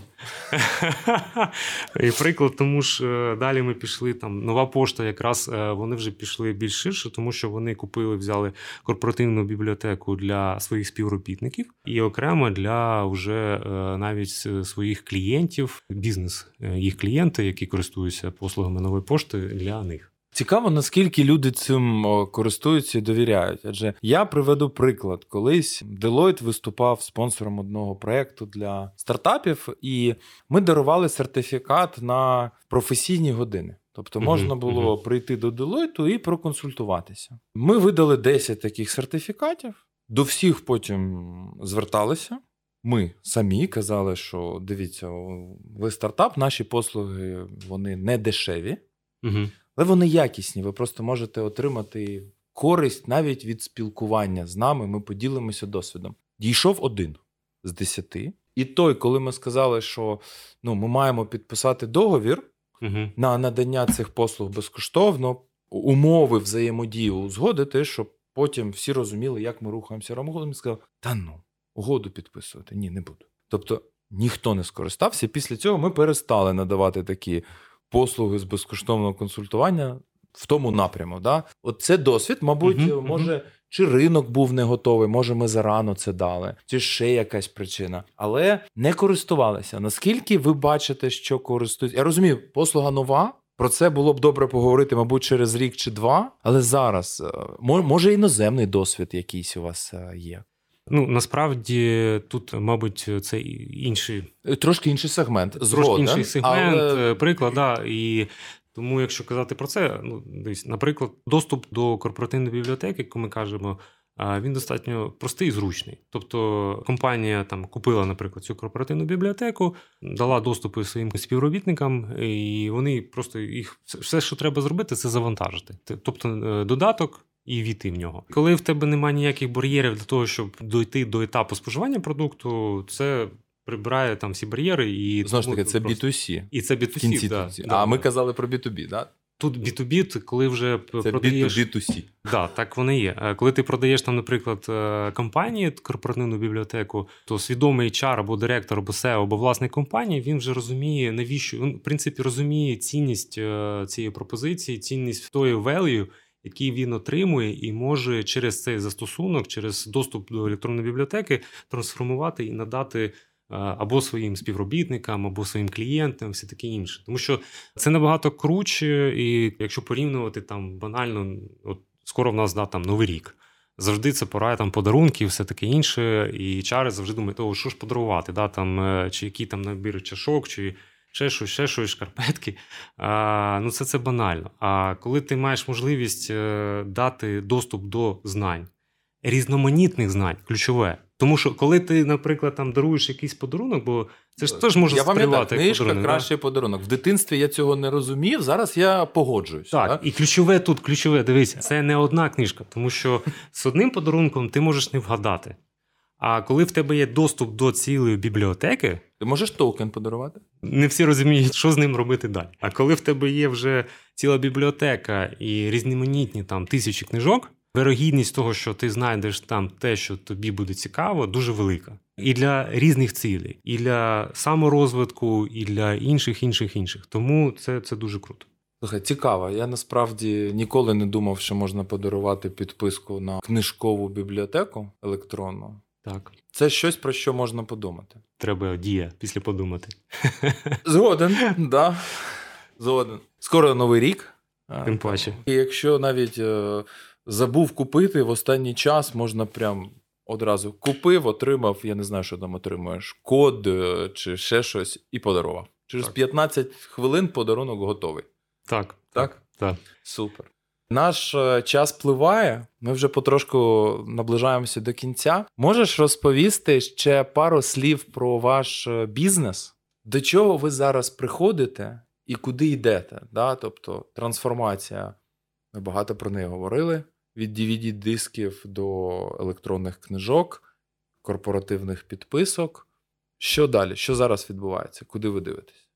Да. І приклад, тому ж е, далі ми пішли там. Нова пошта, якраз е, вони вже пішли більш ширше, тому що вони купили, взяли корпоративну бібліотеку для своїх співробітників і окремо для вже навіть своїх клієнтів, бізнес, їх клієнти, які користуються послугами нової пошти для них. Цікаво, наскільки люди цим користуються і довіряють. Адже я приведу приклад, колись Deloitte виступав спонсором одного проєкту для стартапів, і ми дарували сертифікат на професійні години. Тобто можна було прийти до Deloitte і проконсультуватися. Ми видали 10 таких сертифікатів, до всіх потім зверталися. Ми самі казали, що дивіться, ви стартап, наші послуги вони не дешеві. Uh-huh. Але вони якісні. Ви просто можете отримати користь навіть від спілкування з нами. Ми поділимося досвідом. Дійшов один з десяти. І той, коли ми сказали, що ну, ми маємо підписати договір угу. на надання цих послуг безкоштовно, умови взаємодії узгодити, щоб потім всі розуміли, як ми рухаємося Ромголом, і сказав: Та ну, угоду підписувати. Ні, не буду. Тобто ніхто не скористався. Після цього ми перестали надавати такі послуги з безкоштовного консультування в тому напряму. Да? От це досвід, мабуть, uh може. uh Чи ринок був не готовий, може, ми зарано це дали, чи ще якась причина, але не користувалися. Наскільки ви бачите, що користуються? Я розумію, послуга нова. Про це було б добре поговорити, мабуть, через рік чи два. Але зараз е, може іноземний досвід якийсь у вас е, є. Ну насправді тут, мабуть, це інший трошки інший сегмент. Згоден, трошки інший сегмент, але... приклад, да, і тому, якщо казати про це, ну десь, наприклад, доступ до корпоративної бібліотеки, яку ми кажемо. Він достатньо простий і зручний. Тобто компанія там купила, наприклад, цю корпоративну бібліотеку, дала доступи своїм співробітникам, і вони просто їх все, що треба зробити, це завантажити. Тобто е, додаток і війти в нього. Коли в тебе немає ніяких бар'єрів для того, щоб дойти до етапу споживання продукту, це. Прибирає там всі бар'єри і знову ж таки це просто... B2C. І це B2C, кінці, да. А да, ми казали про B2B, да? Тут B2B, коли вже це продаєш... B2B2C. Да, так вони є. Е, коли ти продаєш там, наприклад, е, компанії, корпоративну бібліотеку, то свідомий HR або директор, або SEO, або власник компанії, він вже розуміє, навіщо він в принципі розуміє цінність е, цієї пропозиції, цінність тої value, який він отримує, і може через цей застосунок, через доступ до електронної бібліотеки трансформувати і надати. Е, або своїм співробітникам, або своїм клієнтам, все таке інше. Тому що це набагато круче, і якщо порівнювати там банально, от скоро в нас да, там новий рік. Завжди це пора там подарунки, все таке інше. І чари завжди думають, о, що ж подарувати, да, там, е, чи який там набір чашок, чи ще щось, ще щось, шкарпетки. А, Ну, це це банально. А коли ти маєш можливість е, дати доступ до знань, різноманітних знань, ключове. Тому що, коли ти, наприклад, там даруєш якийсь подарунок, бо це ж теж може сприймати як подарунок. кращий да? подарунок. В дитинстві я цього не розумів. Зараз я погоджуюсь. Так, так, і ключове тут, ключове, дивися, це не одна книжка, тому що з одним подарунком ти можеш не вгадати. А коли в тебе є доступ до цілої бібліотеки, ти можеш токен подарувати? Не всі розуміють, що з ним робити далі. А коли в тебе є вже ціла бібліотека і різноманітні там тисячі книжок, вирогідність того, що ти знайдеш там те, що тобі буде цікаво, дуже велика. І для різних цілей, і для саморозвитку, і для інших, інших, інших. Тому це, це дуже круто. Слухай, цікаво. Я насправді ніколи не думав, що можна подарувати підписку на книжкову бібліотеку електронну. Так, Це щось про що можна подумати. треба дія після подумати. Згоден, да. Згоден. Скоро новий рік. Тим паче. І якщо навіть е, забув купити, в останній час можна прям одразу купив, отримав, я не знаю, що там отримуєш, код е, чи ще щось, і подарував. Через Так. 15 хвилин подарунок готовий. Так, Так? так. Супер. Наш е, час пливає, ми вже потрошку наближаємося до кінця. Можеш розповісти ще пару слів про ваш е, бізнес? До чого ви зараз приходите і куди йдете? Да? Тобто трансформація. Ми багато про неї говорили: від DVD-дисків до електронних книжок, корпоративних підписок. Що далі? Що зараз відбувається? Куди ви дивитесь?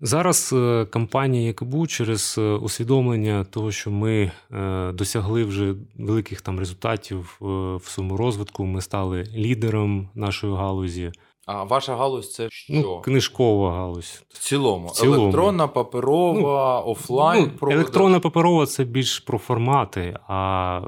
Зараз е, компанія ЯКБУ через е, усвідомлення того, що ми е, досягли вже великих там результатів в своєму розвитку. Ми стали лідером нашої галузі. А ваша галузь це що? Ну, книжкова галузь. В цілому. В цілому. Електронна, паперова, офлайн. Ну, електронна паперова це більш про формати, а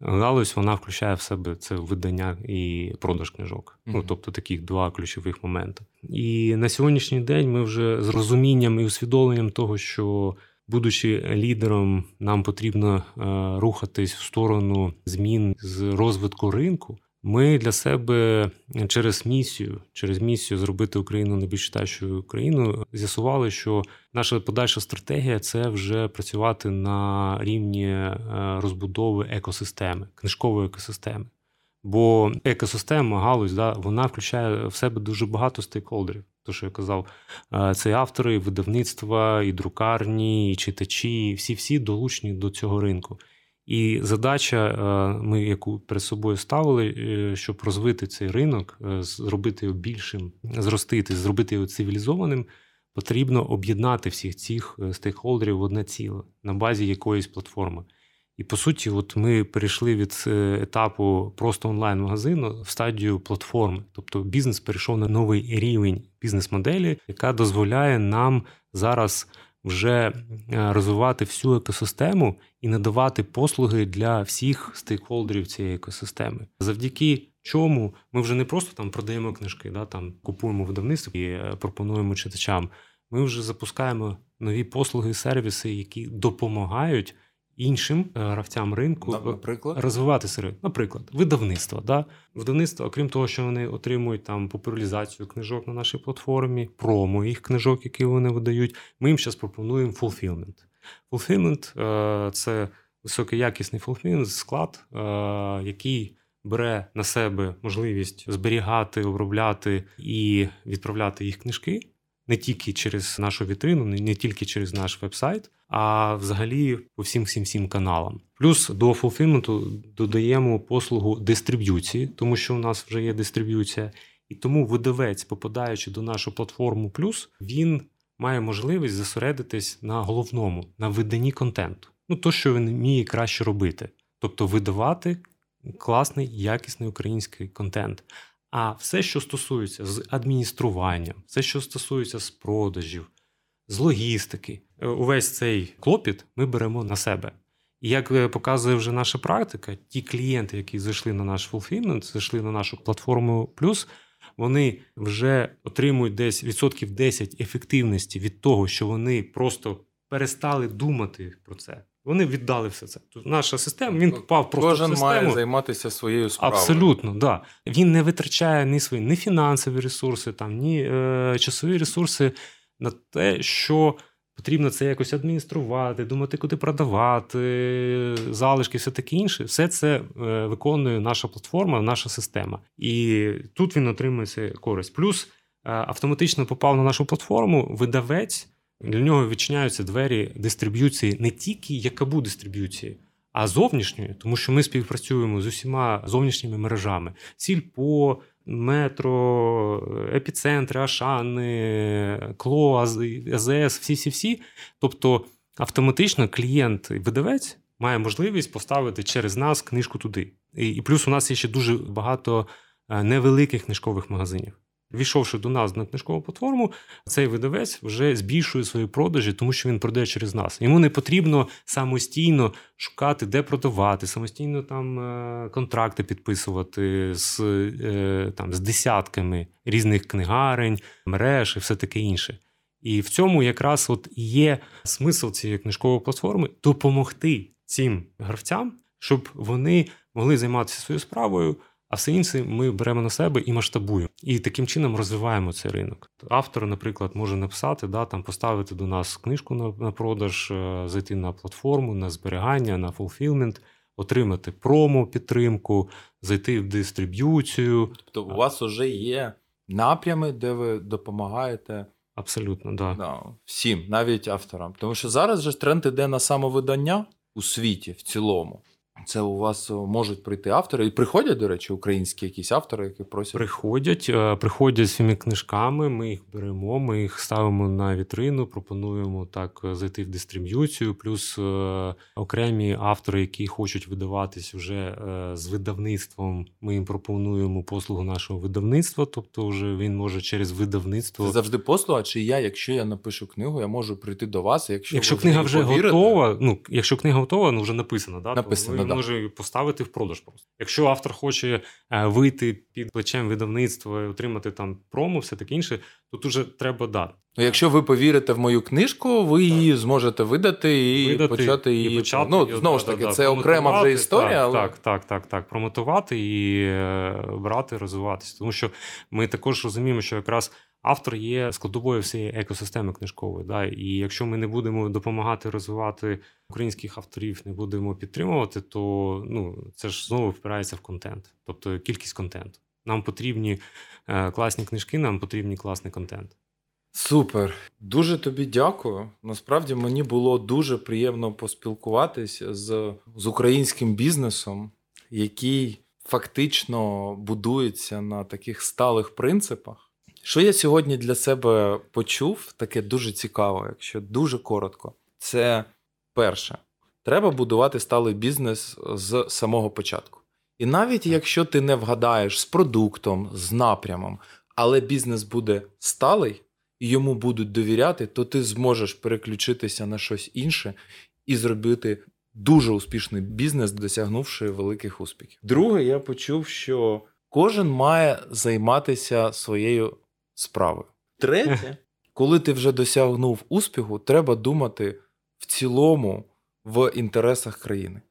галузь вона включає в себе це видання і продаж книжок. Мгм. Ну, тобто таких два ключових моменти. І на сьогоднішній день ми вже з розумінням і усвідомленням того, що. Будучи лідером, нам потрібно е, рухатись в сторону змін з розвитку ринку. Ми для себе через місію, через місію зробити Україну найбільш читачою країною, з'ясували, що наша подальша стратегія це вже працювати на рівні е, розбудови екосистеми, книжкової екосистеми. Бо екосистема, галузь, да, вона включає в себе дуже багато стейкхолдерів. То, що я казав, е, це автори, видавництва, і друкарні, і читачі, всі-всі долучені до цього ринку. І задача, е, ми яку перед собою ставили, е, щоб розвити цей ринок, е, зробити його більшим, зростити, зробити його цивілізованим, потрібно об'єднати всіх цих стейкхолдерів в одне ціле на базі якоїсь платформи. І по суті, от ми перейшли від етапу просто онлайн-магазину в стадію платформи. Тобто бізнес перейшов на новий рівень бізнес-моделі, яка дозволяє нам зараз вже е, розвивати всю екосистему і надавати послуги для всіх стейкхолдерів цієї екосистеми. Завдяки чому ми вже не просто там продаємо книжки, да, там купуємо видавництво і е, пропонуємо читачам. Ми вже запускаємо нові послуги і сервіси, які допомагають іншим е, гравцям ринку На- Наприклад, розвивати серед, наприклад, видавництво. Да? Видавництво, окрім того, що вони отримують там популяризацію книжок на нашій платформі, промо їх книжок, які вони видають. Ми їм зараз пропонуємо. Fulfillment е, – це високоякісний fulfillment, склад, е, який бере на себе можливість зберігати, обробляти і відправляти їх книжки. Не тільки через нашу вітрину, не тільки через наш веб-сайт, а взагалі по всім всім всім каналам. Плюс до фулфілменту додаємо послугу дистриб'юції, тому що у нас вже є дистриб'юція, і тому видавець, попадаючи до нашу платформу плюс, він має можливість зосередитись на головному, на виданні контенту. Ну то, що він вміє краще робити, тобто видавати класний, якісний український контент. А все, що стосується з адмініструванням, все, що стосується з продажів, з логістики, е, увесь цей клопіт ми беремо на себе. І як е, показує вже наша практика, ті клієнти, які зайшли на наш fulfillment, зайшли на нашу платформу плюс, вони вже отримують десь відсотків 10 ефективності від того, що вони просто перестали думати про це. Вони віддали все це. Тобто наша система, він попав просто кожен в систему. має займатися своєю справою. Абсолютно, да. Він не витрачає ні свої ні фінансові ресурси, там, ні е, часові ресурси на те, що потрібно це якось адмініструвати, думати, куди продавати, залишки, все таке інше. Все це е, виконує наша платформа, наша система. І тут він отримує користь. Плюс е, автоматично попав на нашу платформу видавець. Для нього відчиняються двері дистриб'юції не тільки якабу дистриб'юції, а зовнішньої, тому що ми співпрацюємо з усіма зовнішніми мережами: Сільпо, метро, епіцентри, Ашани, Кло, АЗС, всі-всі-всі. Тобто автоматично клієнт і видавець має можливість поставити через нас книжку туди. І, і плюс у нас є ще дуже багато е, невеликих книжкових магазинів. Війшовши до нас на книжкову платформу, цей видавець вже збільшує свої продажі, тому що він продає через нас. Йому не потрібно самостійно шукати, де продавати, самостійно там е, контракти підписувати з е, там з десятками різних книгарень, мереж і все таке інше. І в цьому якраз от є смисл цієї книжкової платформи допомогти цим гравцям, щоб вони могли займатися своєю справою. А все інше ми беремо на себе і масштабуємо. І таким чином розвиваємо цей ринок. Автор, наприклад, може написати, да, там поставити до нас книжку на, на продаж, е, зайти на платформу, на зберігання, на фулфілмент, отримати промо підтримку, зайти в дистриб'юцію. Тобто у вас вже є напрями, де ви допомагаєте Абсолютно, да. да, всім, навіть авторам. Тому що зараз же тренд іде на самовидання у світі в цілому. Це у вас можуть прийти автори, і приходять, до речі, українські якісь автори, які просять. Приходять, е, приходять з своїми книжками, ми їх беремо, ми їх ставимо на вітрину, пропонуємо так е, зайти в дистриб'юцію. Плюс е, окремі автори, які хочуть видаватись вже з видавництвом. Ми їм пропонуємо послугу нашого видавництва. Тобто, вже він може через видавництво Це завжди послуга. Чи я, якщо я напишу книгу, я можу прийти до вас. Якщо якщо ви книга вже повірите, готова, ну якщо книга готова, ну вже написана, да, ви да. може поставити в продаж просто. Якщо автор хоче е, вийти під плечем видавництва і отримати там промо, все таке інше, то тут вже треба дати. Ну, якщо ви повірите в мою книжку, ви її зможете видати і Видати почати і її. почати ну, знову ж таки, да, це окрема вже історія. Так, але... так, так, так, так. Промотувати і е, брати, розвиватися. Тому що ми також розуміємо, що якраз автор є складовою всієї екосистеми книжкової. Да? І якщо ми не будемо допомагати розвивати українських авторів, не будемо підтримувати, то ну, це ж знову впирається в контент, тобто кількість контенту. Нам потрібні е, класні книжки, нам потрібні класний контент. Супер. Дуже тобі дякую. Насправді мені було дуже приємно поспілкуватись з, з українським бізнесом, який фактично будується на таких сталих принципах. Що я сьогодні для себе почув, таке дуже цікаво, якщо дуже коротко, це перше, треба будувати сталий бізнес з самого початку. І навіть якщо ти не вгадаєш з продуктом, з напрямом, але бізнес буде сталий, і йому будуть довіряти, то ти зможеш переключитися на щось інше і зробити дуже успішний бізнес, досягнувши великих успіхів. Друге, я почув, що кожен має займатися своєю справою. Третє, коли ти вже досягнув успіху, треба думати в цілому в інтересах країни,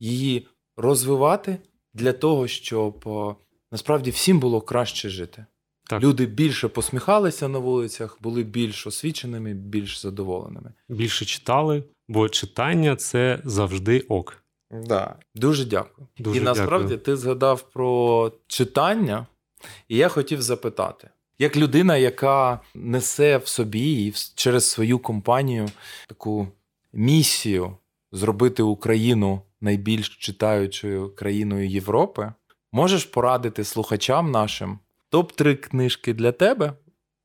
її розвивати для того, щоб насправді всім було краще жити. Так. Люди більше посміхалися на вулицях, були більш освіченими, більш задоволеними. Більше читали, бо читання це завжди ок. Да. Дуже дякую. Дуже і насправді дякую. ти згадав про читання, і я хотів запитати: як людина, яка несе в собі і через свою компанію таку місію зробити Україну найбільш читаючою країною Європи, можеш порадити слухачам нашим топ-3 книжки для тебе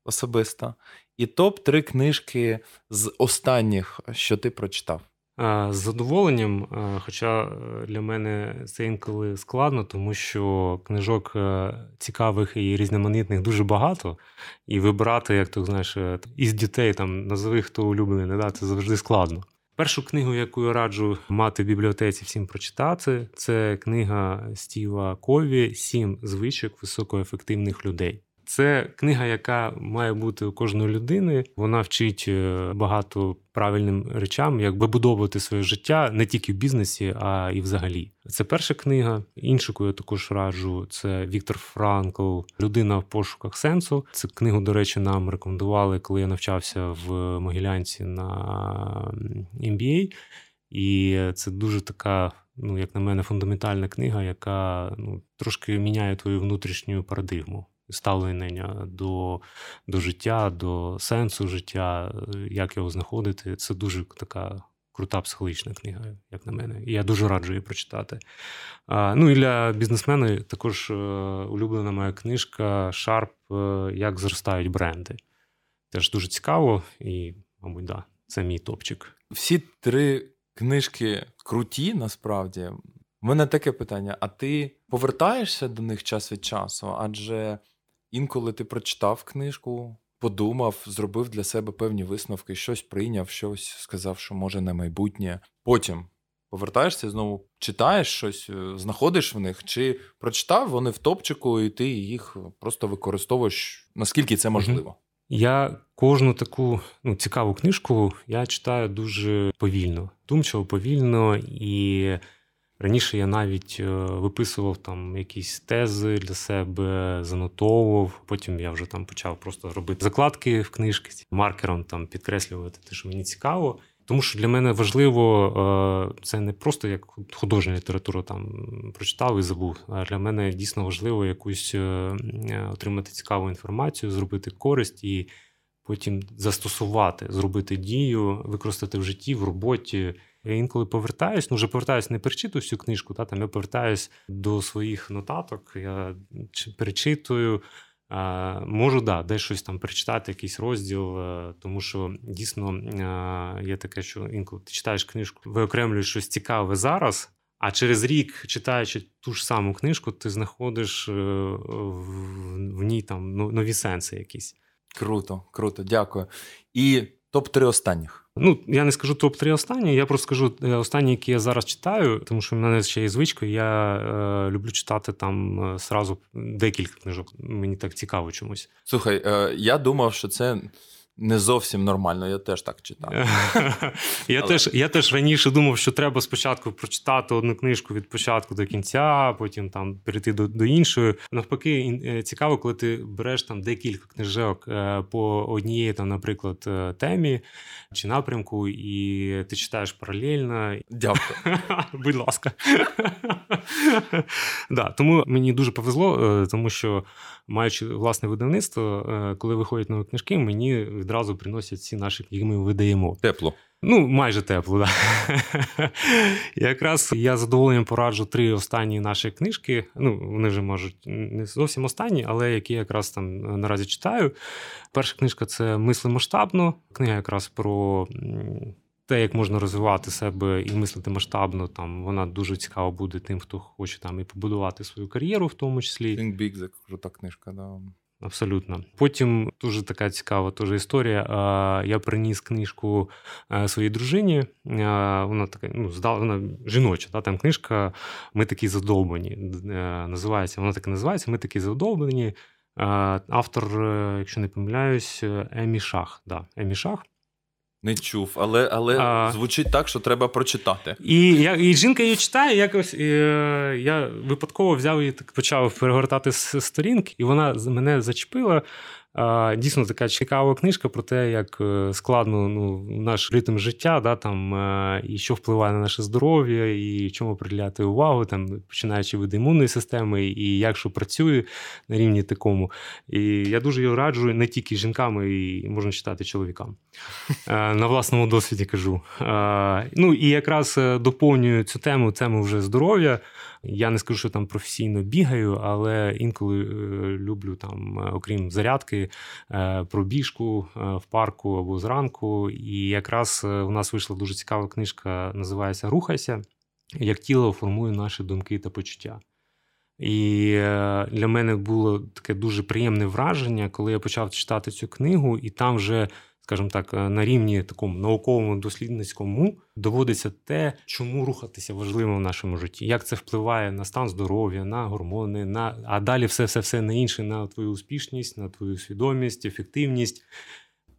особисто, і топ-3 книжки з останніх, що ти прочитав. З задоволенням, хоча е, для мене це інколи складно, тому що книжок е, цікавих і різноманітних дуже багато, і вибирати, як ти знаєш, е, із дітей там назви хто улюблений, да, це завжди складно. Першу книгу, яку я раджу мати в бібліотеці всім прочитати, це книга Стіва Кові Сім звичок високоефективних людей. Це книга, яка має бути у кожної людини. Вона вчить е, багато правильним речам, як вибудовувати своє життя не тільки в бізнесі, а і взагалі. Це перша книга. Іншу, яку я також раджу, це Віктор Франкл Людина в пошуках сенсу. Цю книгу, до речі, нам рекомендували, коли я навчався в Могилянці на MBA. І це дуже така, ну як на мене, фундаментальна книга, яка ну трошки міняє твою внутрішню парадигму ставлення до, до життя, до сенсу життя, як його знаходити. Це дуже така крута психологічна книга, як на мене. І я дуже раджу її прочитати. Ну і для бізнесмена також е, улюблена моя книжка Шарп Як зростають бренди. Теж дуже цікаво, і, мабуть, да, це мій топчик. Всі три книжки круті, насправді. У мене таке питання: а ти повертаєшся до них час від часу? Адже інколи ти прочитав книжку, подумав, зробив для себе певні висновки, щось прийняв, щось сказав, що може на майбутнє. Потім повертаєшся знову читаєш щось, е, знаходиш в них, чи прочитав вони в топчику, і ти їх просто використовуєш, наскільки це можливо. Я кожну таку ну, цікаву книжку я читаю дуже повільно, думчиво, повільно, і раніше я навіть е, виписував там якісь тези для себе, занотовував. Потім я вже там почав просто робити закладки в книжки, маркером там підкреслювати те, що мені цікаво. Тому що для мене важливо е, це не просто як художня література там прочитав і забув. А для мене дійсно важливо якусь е, отримати цікаву інформацію, зробити користь і потім застосувати, зробити дію, використати в житті, в роботі. Я інколи повертаюсь, ну вже повертаюсь, не перечитую всю книжку, та там я повертаюсь до своїх нотаток, я перечитую. Можу, да, десь щось там перечитати, якийсь розділ, е, тому що дійсно е, є таке, що інколи ти читаєш книжку, виокремлюєш щось цікаве зараз, а через рік, читаючи ту ж саму книжку, ти знаходиш е, в ній там нові сенси якісь. Круто, круто, дякую. І топ-3 останніх. Ну, я не скажу топ-3 останні, я просто скажу е, останні, які я зараз читаю, тому що в мене ще є звичкою. Я е, люблю читати там е, сразу декілька книжок. Мені так цікаво чомусь. Слухай, е, я думав, що це не зовсім нормально, я теж так читав. Я Але... теж я теж раніше думав, що треба спочатку прочитати одну книжку від початку до кінця, потім там перейти до до іншої. Навпаки, е, цікаво, коли ти береш там декілька книжок е, по однієї, там, наприклад, е, темі чи напрямку, і ти читаєш паралельно. Дякую. Будь ласка. да, Тому мені дуже повезло, тому що маючи власне видавництво, коли виходять нові книжки, мені відразу приносять всі наші, які ми видаємо. Тепло. Ну, майже тепло, да. Якраз я задоволенням пораджу три останні наші книжки. Ну, вони вже можуть не зовсім останні, але які якраз там наразі читаю. Перша книжка це Мисли масштабно. Книга якраз про те, як можна розвивати себе і мислити масштабно. Там вона дуже цікава буде тим, хто хоче там і побудувати свою кар'єру, в тому числі. Think Big, це крута книжка, да. Абсолютно. Потім дуже така цікава теж історія. Я приніс книжку своїй дружині. Вона така, ну, вона жіноча. Та, Там книжка Ми такі задовбані. Е, називається, Вона так і називається Ми такі задовбані. Автор, е, якщо не помиляюсь, Емі Шах. Да, Емі Шах. Не чув, але але а, звучить так, що треба прочитати. І я, і жінка її читає, якось і, е, я випадково взяв її так почав перегортати з сторінки, і вона мене зачепила. Дійсно, така цікава книжка про те, як е, складно ну, наш ритм життя, да, там, е, і що впливає на наше здоров'я, і чому приділяти увагу, там, починаючи від імунної системи, і як що працює на рівні такому. І я дуже його раджу не тільки жінкам, і можна читати чоловікам. Е, на власному досвіді кажу. Ну і якраз доповнюю цю тему, тему вже здоров'я. Я не скажу, що там професійно бігаю, але інколи люблю там, окрім зарядки. Е, пробіжку е, в парку або зранку. І якраз е, у нас вийшла дуже цікава книжка, називається Рухайся, як тіло формує наші думки та почуття. І для мене було таке дуже приємне враження, коли я почав читати цю книгу, і там вже скажімо так, е, на рівні такому науковому дослідницькому доводиться те, чому рухатися важливо в нашому житті, як це впливає на стан здоров'я, на гормони, на а далі все все все на інше, на твою успішність, на твою свідомість, ефективність.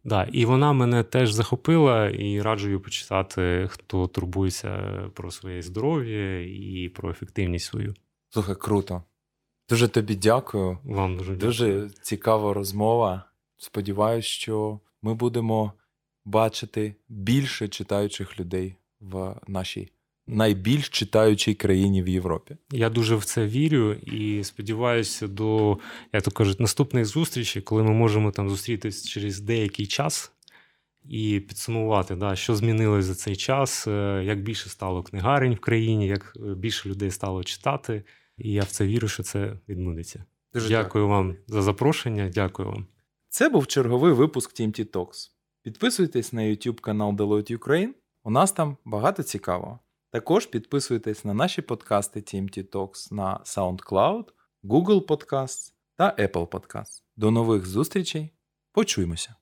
Да, І вона мене теж захопила і раджу її почитати, хто турбується про своє здоров'я і про ефективність свою. Слухай, круто. Дуже тобі дякую. Вам дуже дякую. Дуже цікава розмова. Сподіваюсь, що ми будемо бачити більше читаючих людей в нашій найбільш читаючій країні в Європі. Я дуже в це вірю і сподіваюся до, як то кажуть, наступних зустрічей, коли ми можемо там зустрітися через деякий час. І підсумувати, да, що змінилось за цей час, е, як більше стало книгарень в країні, як е, більше людей стало читати. І я в це вірю, що це відбудеться. Дуже дякую, дякую вам за запрошення. Дякую вам. Це був черговий випуск TMT Talks. Підписуйтесь на YouTube канал Deloitte Ukraine, У нас там багато цікавого. Також підписуйтесь на наші подкасти TMT Talks на SoundCloud, Google Podcasts та Apple Podcasts. До нових зустрічей. Почуємося!